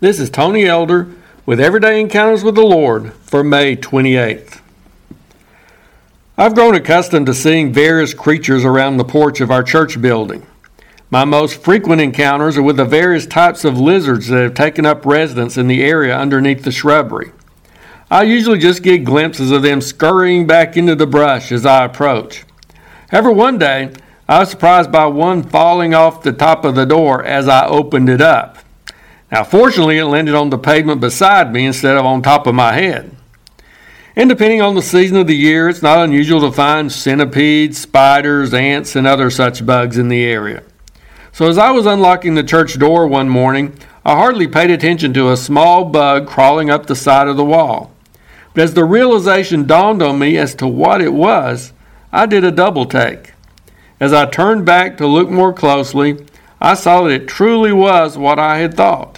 This is Tony Elder with Everyday Encounters with the Lord for May 28th. I've grown accustomed to seeing various creatures around the porch of our church building. My most frequent encounters are with the various types of lizards that have taken up residence in the area underneath the shrubbery. I usually just get glimpses of them scurrying back into the brush as I approach. However, one day I was surprised by one falling off the top of the door as I opened it up. Now, fortunately, it landed on the pavement beside me instead of on top of my head. And depending on the season of the year, it's not unusual to find centipedes, spiders, ants, and other such bugs in the area. So, as I was unlocking the church door one morning, I hardly paid attention to a small bug crawling up the side of the wall. But as the realization dawned on me as to what it was, I did a double take. As I turned back to look more closely, I saw that it truly was what I had thought.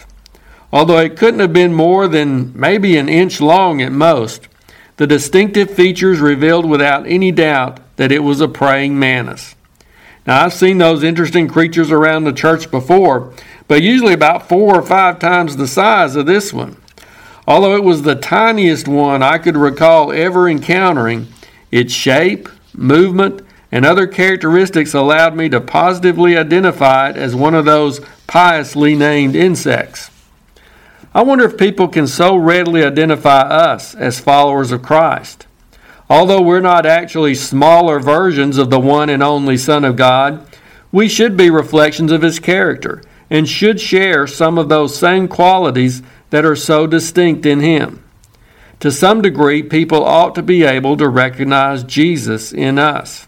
Although it couldn't have been more than maybe an inch long at most, the distinctive features revealed without any doubt that it was a praying mantis. Now, I've seen those interesting creatures around the church before, but usually about four or five times the size of this one. Although it was the tiniest one I could recall ever encountering, its shape, movement, and other characteristics allowed me to positively identify it as one of those piously named insects. I wonder if people can so readily identify us as followers of Christ. Although we're not actually smaller versions of the one and only Son of God, we should be reflections of His character and should share some of those same qualities that are so distinct in Him. To some degree, people ought to be able to recognize Jesus in us.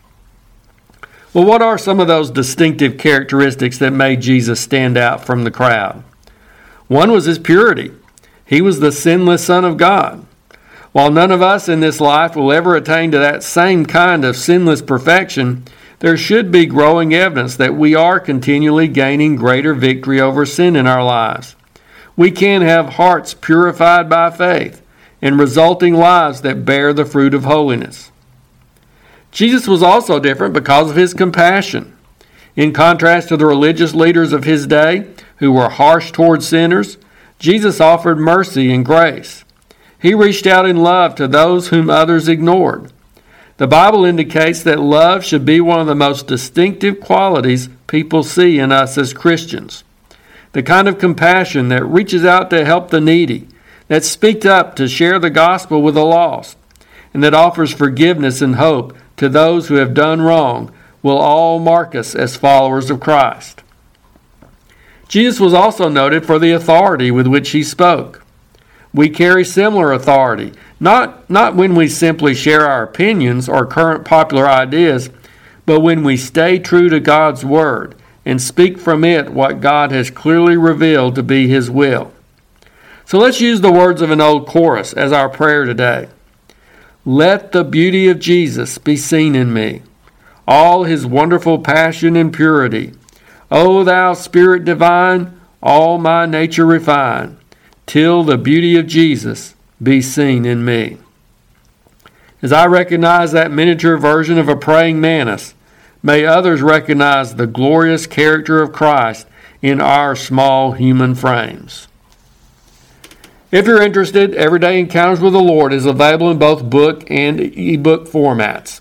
Well, what are some of those distinctive characteristics that made Jesus stand out from the crowd? One was his purity. He was the sinless Son of God. While none of us in this life will ever attain to that same kind of sinless perfection, there should be growing evidence that we are continually gaining greater victory over sin in our lives. We can have hearts purified by faith and resulting lives that bear the fruit of holiness. Jesus was also different because of his compassion. In contrast to the religious leaders of his day, who were harsh toward sinners, Jesus offered mercy and grace. He reached out in love to those whom others ignored. The Bible indicates that love should be one of the most distinctive qualities people see in us as Christians. The kind of compassion that reaches out to help the needy, that speaks up to share the gospel with the lost, and that offers forgiveness and hope to those who have done wrong will all mark us as followers of Christ. Jesus was also noted for the authority with which he spoke. We carry similar authority, not, not when we simply share our opinions or current popular ideas, but when we stay true to God's Word and speak from it what God has clearly revealed to be His will. So let's use the words of an old chorus as our prayer today. Let the beauty of Jesus be seen in me, all his wonderful passion and purity. O thou Spirit divine, all my nature refine, till the beauty of Jesus be seen in me. As I recognize that miniature version of a praying mantis, may others recognize the glorious character of Christ in our small human frames. If you're interested, Everyday Encounters with the Lord is available in both book and ebook formats.